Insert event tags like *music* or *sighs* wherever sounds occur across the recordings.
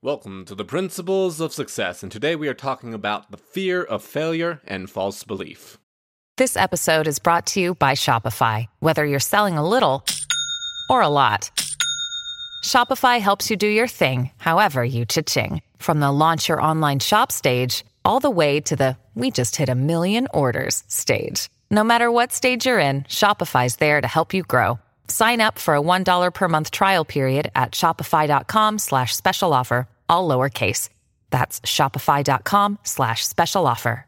Welcome to the Principles of Success, and today we are talking about the fear of failure and false belief. This episode is brought to you by Shopify. Whether you're selling a little or a lot, Shopify helps you do your thing, however you cha-ching. From the launch your online shop stage, all the way to the we just hit a million orders stage. No matter what stage you're in, Shopify's there to help you grow. Sign up for a $1 per month trial period at shopify.com slash special offer, all lowercase. That's shopify.com slash special offer.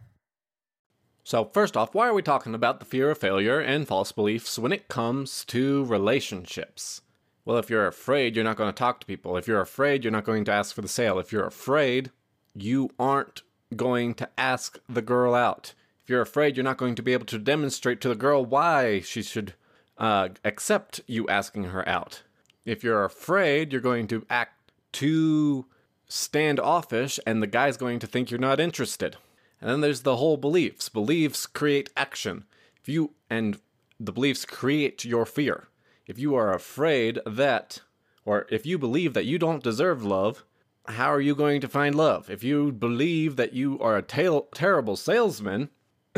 So, first off, why are we talking about the fear of failure and false beliefs when it comes to relationships? Well, if you're afraid, you're not going to talk to people. If you're afraid, you're not going to ask for the sale. If you're afraid, you aren't going to ask the girl out. If you're afraid, you're not going to be able to demonstrate to the girl why she should uh, accept you asking her out. If you're afraid, you're going to act too standoffish, and the guy's going to think you're not interested. And then there's the whole beliefs. Beliefs create action. If you and the beliefs create your fear. If you are afraid that, or if you believe that you don't deserve love, how are you going to find love? If you believe that you are a tail- terrible salesman, *coughs*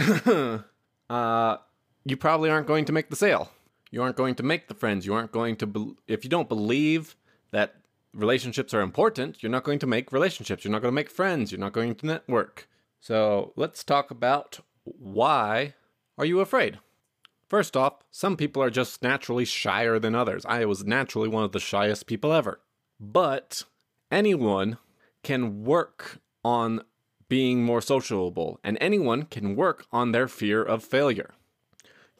uh, you probably aren't going to make the sale you aren't going to make the friends. You aren't going to, be- if you don't believe that relationships are important, you're not going to make relationships. You're not going to make friends. You're not going to network. So let's talk about why are you afraid? First off, some people are just naturally shyer than others. I was naturally one of the shyest people ever. But anyone can work on being more sociable, and anyone can work on their fear of failure.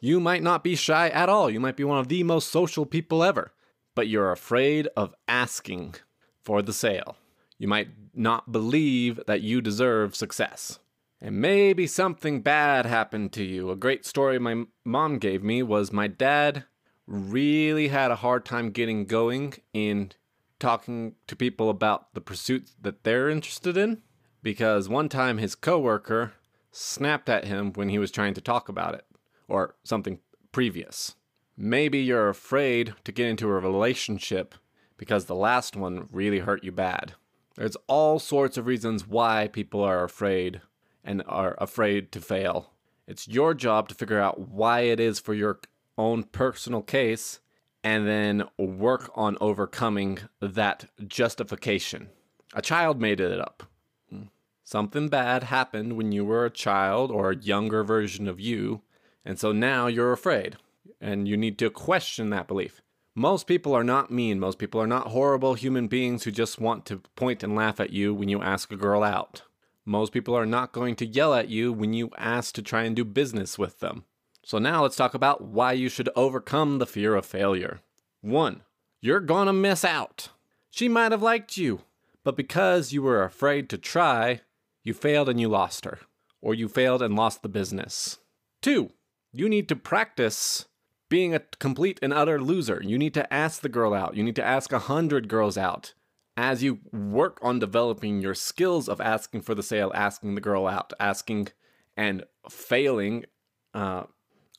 You might not be shy at all. You might be one of the most social people ever, but you're afraid of asking for the sale. You might not believe that you deserve success. And maybe something bad happened to you. A great story my mom gave me was my dad really had a hard time getting going in talking to people about the pursuits that they're interested in because one time his coworker snapped at him when he was trying to talk about it or something previous. Maybe you're afraid to get into a relationship because the last one really hurt you bad. There's all sorts of reasons why people are afraid and are afraid to fail. It's your job to figure out why it is for your own personal case and then work on overcoming that justification. A child made it up. Hmm. Something bad happened when you were a child or a younger version of you and so now you're afraid and you need to question that belief. Most people are not mean. Most people are not horrible human beings who just want to point and laugh at you when you ask a girl out. Most people are not going to yell at you when you ask to try and do business with them. So now let's talk about why you should overcome the fear of failure. 1. You're gonna miss out. She might have liked you, but because you were afraid to try, you failed and you lost her. Or you failed and lost the business. 2 you need to practice being a complete and utter loser. You need to ask the girl out. You need to ask a hundred girls out. As you work on developing your skills of asking for the sale, asking the girl out, asking and failing, uh,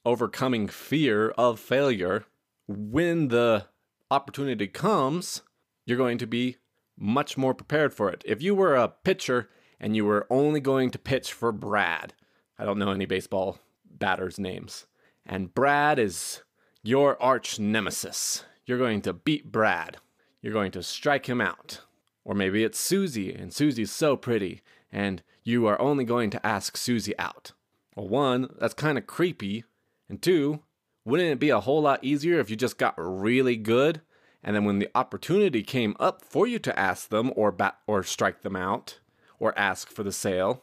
overcoming fear of failure, when the opportunity comes, you're going to be much more prepared for it. If you were a pitcher and you were only going to pitch for Brad, I don't know any baseball batters' names. And Brad is your arch nemesis. You're going to beat Brad. You're going to strike him out. Or maybe it's Susie, and Susie's so pretty, and you are only going to ask Susie out. Well, one, that's kind of creepy. And two, wouldn't it be a whole lot easier if you just got really good? And then when the opportunity came up for you to ask them or bat or strike them out or ask for the sale,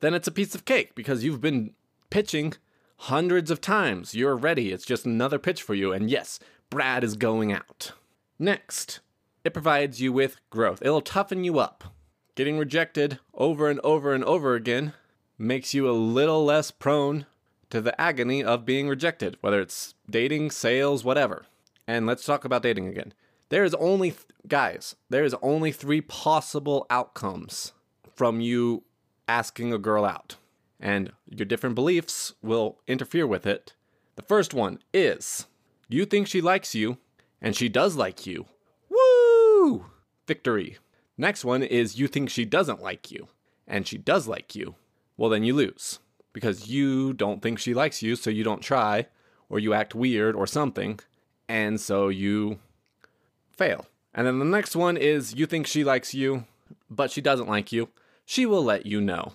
then it's a piece of cake because you've been pitching hundreds of times. You're ready. It's just another pitch for you. And yes, Brad is going out. Next, it provides you with growth. It'll toughen you up. Getting rejected over and over and over again makes you a little less prone to the agony of being rejected, whether it's dating, sales, whatever. And let's talk about dating again. There is only, guys, there is only three possible outcomes from you asking a girl out and your different beliefs will interfere with it. The first one is you think she likes you, and she does like you. Woo! Victory. Next one is you think she doesn't like you, and she does like you. Well, then you lose because you don't think she likes you, so you don't try, or you act weird or something, and so you fail. And then the next one is you think she likes you, but she doesn't like you. She will let you know.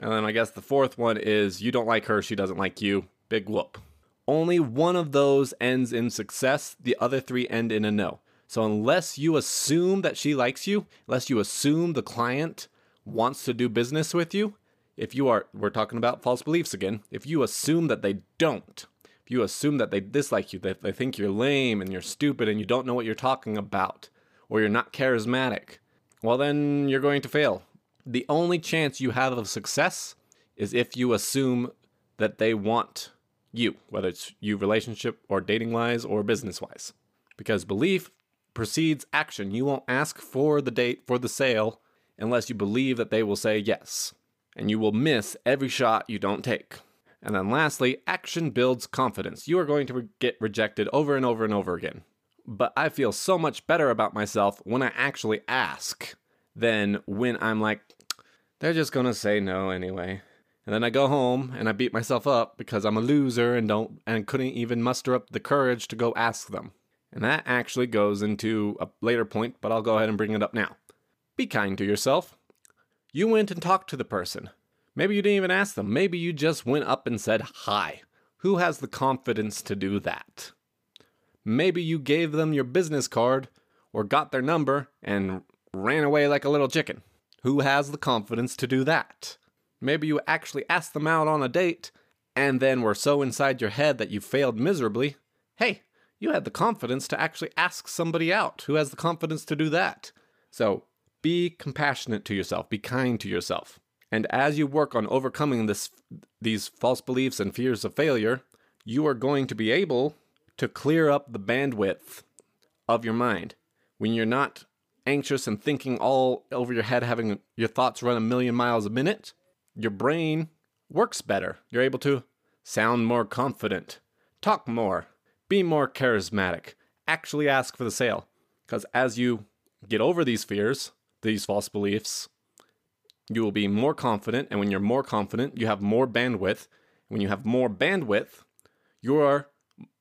And then I guess the fourth one is you don't like her, she doesn't like you. Big whoop. Only one of those ends in success, the other three end in a no. So unless you assume that she likes you, unless you assume the client wants to do business with you, if you are, we're talking about false beliefs again, if you assume that they don't, if you assume that they dislike you, that they think you're lame and you're stupid and you don't know what you're talking about, or you're not charismatic, well, then you're going to fail. The only chance you have of success is if you assume that they want you, whether it's you relationship or dating wise or business wise. Because belief precedes action. You won't ask for the date for the sale unless you believe that they will say yes. And you will miss every shot you don't take. And then lastly, action builds confidence. You are going to re- get rejected over and over and over again. But I feel so much better about myself when I actually ask than when I'm like, they're just gonna say no anyway. And then I go home and I beat myself up because I'm a loser and don't and couldn't even muster up the courage to go ask them. And that actually goes into a later point, but I'll go ahead and bring it up now. Be kind to yourself. You went and talked to the person. Maybe you didn't even ask them. Maybe you just went up and said hi. Who has the confidence to do that? Maybe you gave them your business card or got their number and ran away like a little chicken. Who has the confidence to do that? Maybe you actually asked them out on a date and then were so inside your head that you failed miserably. Hey, you had the confidence to actually ask somebody out. Who has the confidence to do that? So be compassionate to yourself, be kind to yourself. And as you work on overcoming this, these false beliefs and fears of failure, you are going to be able to clear up the bandwidth of your mind. When you're not anxious and thinking all over your head, having your thoughts run a million miles a minute, your brain works better. You're able to sound more confident, talk more, be more charismatic, actually ask for the sale. Because as you get over these fears, these false beliefs, you will be more confident. And when you're more confident, you have more bandwidth. When you have more bandwidth, you are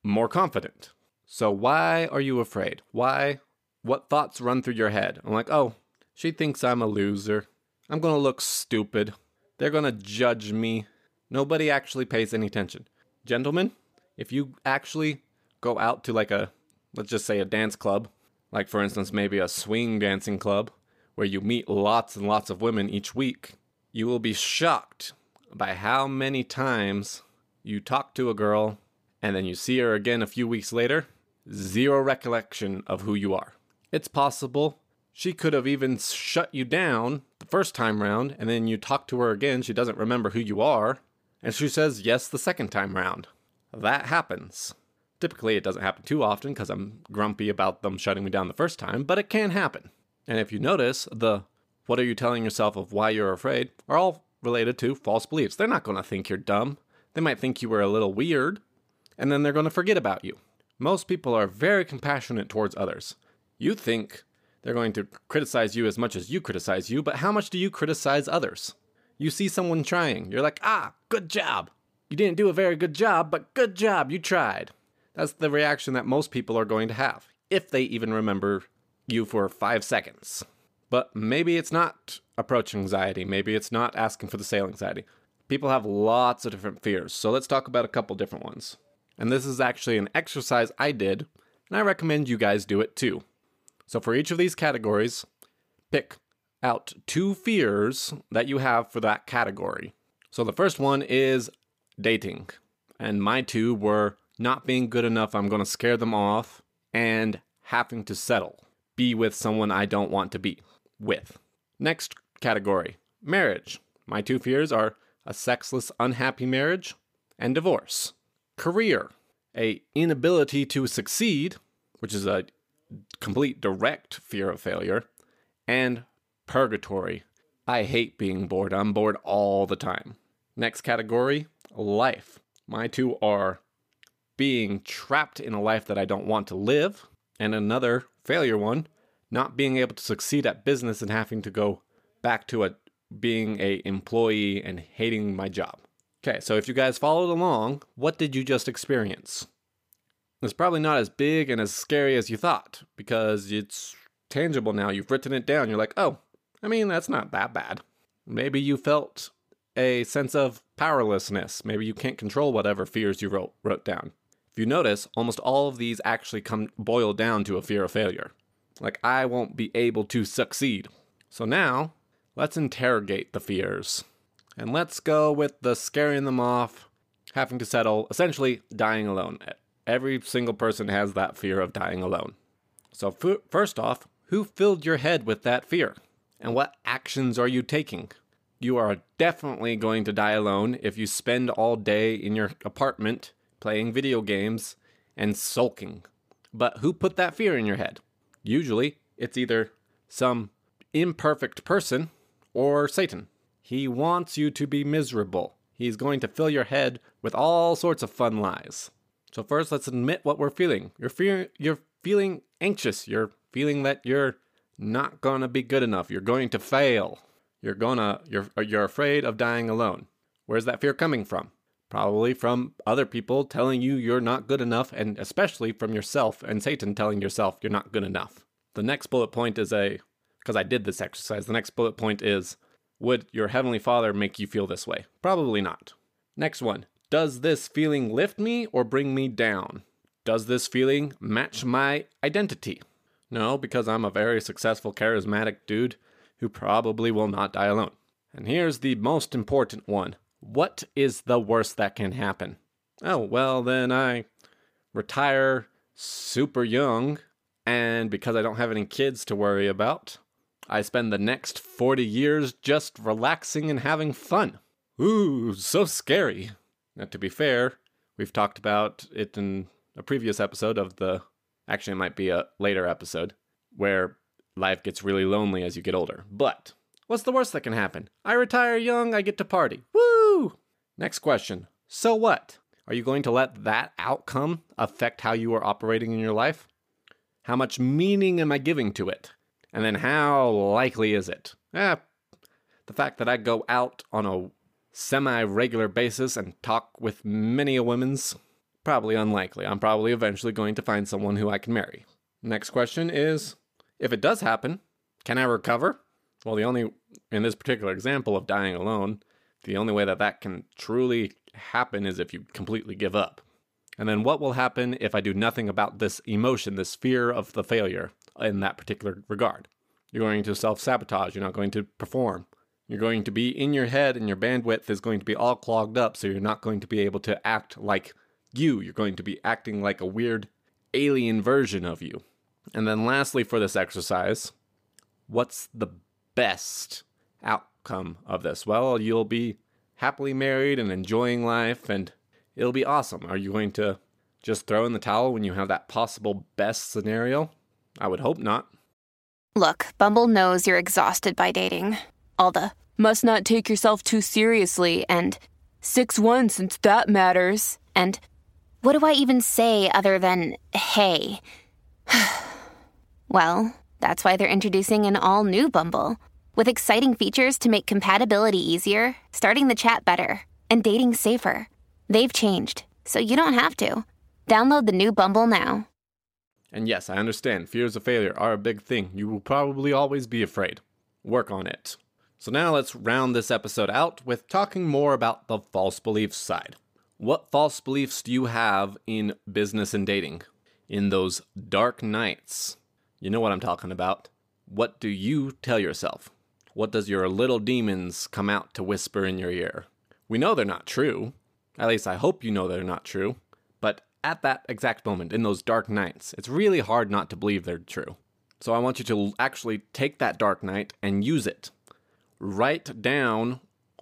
more confident. So why are you afraid? Why? What thoughts run through your head? I'm like, oh, she thinks I'm a loser. I'm going to look stupid. They're going to judge me. Nobody actually pays any attention. Gentlemen, if you actually go out to like a, let's just say a dance club, like for instance, maybe a swing dancing club, where you meet lots and lots of women each week, you will be shocked by how many times you talk to a girl and then you see her again a few weeks later, zero recollection of who you are. It's possible she could have even shut you down the first time round, and then you talk to her again, she doesn't remember who you are, and she says yes the second time round. That happens. Typically, it doesn't happen too often because I'm grumpy about them shutting me down the first time, but it can happen. And if you notice, the what are you telling yourself of why you're afraid are all related to false beliefs. They're not going to think you're dumb. They might think you were a little weird, and then they're going to forget about you. Most people are very compassionate towards others. You think they're going to criticize you as much as you criticize you, but how much do you criticize others? You see someone trying, you're like, ah, good job. You didn't do a very good job, but good job, you tried. That's the reaction that most people are going to have, if they even remember you for five seconds. But maybe it's not approach anxiety. Maybe it's not asking for the sale anxiety. People have lots of different fears. So let's talk about a couple different ones. And this is actually an exercise I did, and I recommend you guys do it too. So for each of these categories, pick out two fears that you have for that category. So the first one is dating. And my two were not being good enough, I'm going to scare them off, and having to settle be with someone I don't want to be with. Next category marriage. My two fears are a sexless, unhappy marriage and divorce. Career. A inability to succeed, which is a complete direct fear of failure, and purgatory. I hate being bored. I'm bored all the time. Next category life. My two are being trapped in a life that I don't want to live, and another failure one not being able to succeed at business and having to go back to a being a employee and hating my job. Okay, so if you guys followed along, what did you just experience? It's probably not as big and as scary as you thought because it's tangible now. You've written it down. You're like, oh, I mean, that's not that bad. Maybe you felt a sense of powerlessness. Maybe you can't control whatever fears you wrote, wrote down. If you notice, almost all of these actually come boil down to a fear of failure. Like, I won't be able to succeed. So now, let's interrogate the fears. And let's go with the scaring them off, having to settle, essentially dying alone. Every single person has that fear of dying alone. So, f- first off, who filled your head with that fear? And what actions are you taking? You are definitely going to die alone if you spend all day in your apartment playing video games and sulking. But who put that fear in your head? Usually, it's either some imperfect person or Satan. He wants you to be miserable. He's going to fill your head with all sorts of fun lies. So first, let's admit what we're feeling. You're feeling you're feeling anxious. You're feeling that you're not going to be good enough. You're going to fail. You're to you're you're afraid of dying alone. Where's that fear coming from? Probably from other people telling you you're not good enough and especially from yourself and Satan telling yourself you're not good enough. The next bullet point is a because I did this exercise. The next bullet point is would your heavenly Father make you feel this way? Probably not. Next one. Does this feeling lift me or bring me down? Does this feeling match my identity? No, because I'm a very successful, charismatic dude who probably will not die alone. And here's the most important one What is the worst that can happen? Oh, well, then I retire super young, and because I don't have any kids to worry about, I spend the next 40 years just relaxing and having fun. Ooh, so scary. Now, to be fair, we've talked about it in a previous episode of the Actually, it might be a later episode where life gets really lonely as you get older. But what's the worst that can happen? I retire young, I get to party. Woo! Next question. So what? Are you going to let that outcome affect how you are operating in your life? How much meaning am I giving to it? And then how likely is it? Eh, the fact that I go out on a semi regular basis and talk with many a women's Probably unlikely. I'm probably eventually going to find someone who I can marry. Next question is if it does happen, can I recover? Well, the only, in this particular example of dying alone, the only way that that can truly happen is if you completely give up. And then what will happen if I do nothing about this emotion, this fear of the failure in that particular regard? You're going to self sabotage. You're not going to perform. You're going to be in your head, and your bandwidth is going to be all clogged up, so you're not going to be able to act like you. You're going to be acting like a weird alien version of you. And then, lastly, for this exercise, what's the best outcome of this? Well, you'll be happily married and enjoying life, and it'll be awesome. Are you going to just throw in the towel when you have that possible best scenario? I would hope not. Look, Bumble knows you're exhausted by dating. All the must not take yourself too seriously and 6 1 since that matters. And what do I even say other than hey? *sighs* well, that's why they're introducing an all new Bumble with exciting features to make compatibility easier, starting the chat better, and dating safer. They've changed, so you don't have to. Download the new Bumble now. And yes, I understand fears of failure are a big thing. You will probably always be afraid. Work on it. So now let's round this episode out with talking more about the false beliefs side. What false beliefs do you have in business and dating? In those dark nights? You know what I'm talking about. What do you tell yourself? What does your little demons come out to whisper in your ear? We know they're not true. At least I hope you know they're not true. But at that exact moment, in those dark nights, it's really hard not to believe they're true. So I want you to actually take that dark night and use it. Write down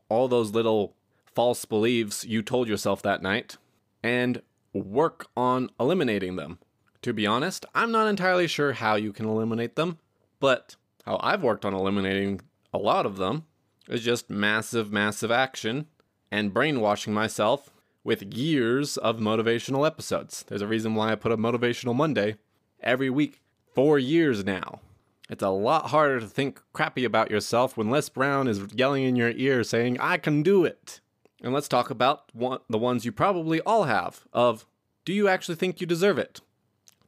all those little false beliefs you told yourself that night and work on eliminating them. To be honest, I'm not entirely sure how you can eliminate them, but how I've worked on eliminating a lot of them is just massive, massive action and brainwashing myself with years of motivational episodes. There's a reason why I put a Motivational Monday every week, for years now. It's a lot harder to think crappy about yourself when Les Brown is yelling in your ear saying, I can do it. And let's talk about one, the ones you probably all have of do you actually think you deserve it?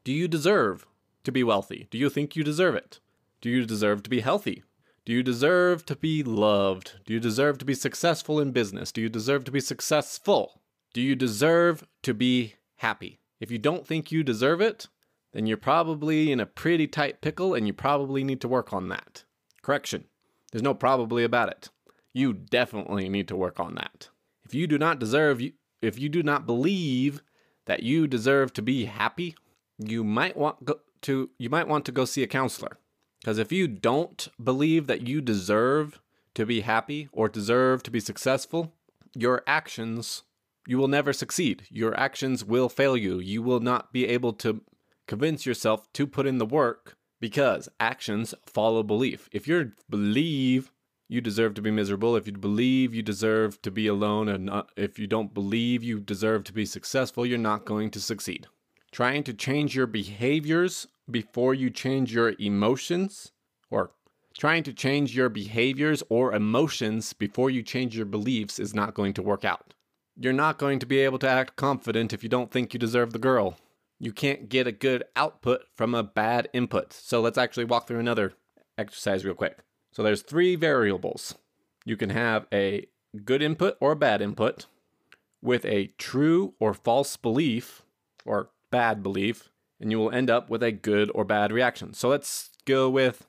Do you deserve to be wealthy? Do you think you deserve it? Do you deserve to be healthy? Do you deserve to be loved? Do you deserve to be successful in business? Do you deserve to be successful? Do you deserve to be happy? If you don't think you deserve it, then you're probably in a pretty tight pickle and you probably need to work on that. Correction. There's no probably about it. You definitely need to work on that. If you do not deserve if you do not believe that you deserve to be happy, you might want to you might want to go see a counselor. Because if you don't believe that you deserve to be happy or deserve to be successful, your actions you will never succeed. Your actions will fail you. You will not be able to convince yourself to put in the work because actions follow belief. If you believe you deserve to be miserable, if you believe you deserve to be alone, and not, if you don't believe you deserve to be successful, you're not going to succeed. Trying to change your behaviors before you change your emotions, or trying to change your behaviors or emotions before you change your beliefs is not going to work out. You're not going to be able to act confident if you don't think you deserve the girl you can't get a good output from a bad input. So let's actually walk through another exercise real quick. So there's three variables. You can have a good input or a bad input with a true or false belief or bad belief, and you will end up with a good or bad reaction. So let's go with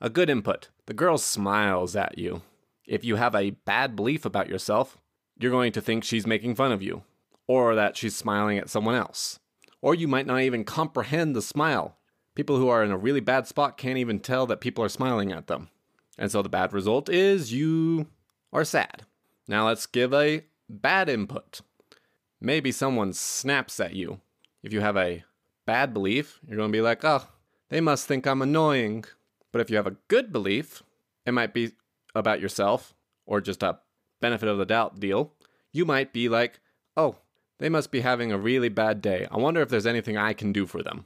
a good input. The girl smiles at you. If you have a bad belief about yourself, you're going to think she's making fun of you or that she's smiling at someone else or you might not even comprehend the smile. People who are in a really bad spot can't even tell that people are smiling at them. And so the bad result is you are sad. Now let's give a bad input. Maybe someone snaps at you. If you have a bad belief, you're going to be like, oh, they must think I'm annoying. But if you have a good belief, it might be about yourself or just a benefit of the doubt deal. You might be like, oh, they must be having a really bad day. I wonder if there's anything I can do for them.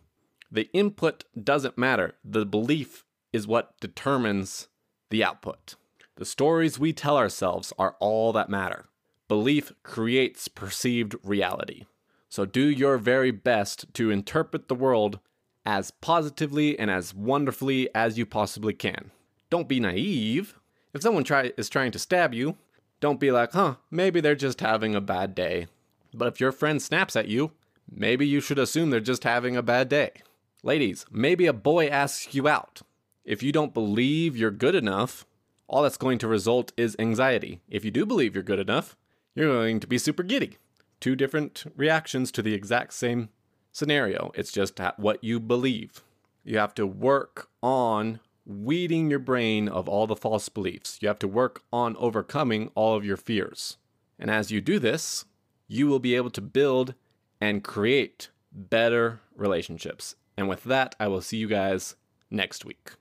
The input doesn't matter, the belief is what determines the output. The stories we tell ourselves are all that matter. Belief creates perceived reality. So do your very best to interpret the world as positively and as wonderfully as you possibly can. Don't be naive. If someone try, is trying to stab you, don't be like, huh, maybe they're just having a bad day. But if your friend snaps at you, maybe you should assume they're just having a bad day. Ladies, maybe a boy asks you out. If you don't believe you're good enough, all that's going to result is anxiety. If you do believe you're good enough, you're going to be super giddy. Two different reactions to the exact same scenario. It's just what you believe. You have to work on weeding your brain of all the false beliefs. You have to work on overcoming all of your fears. And as you do this, you will be able to build and create better relationships. And with that, I will see you guys next week.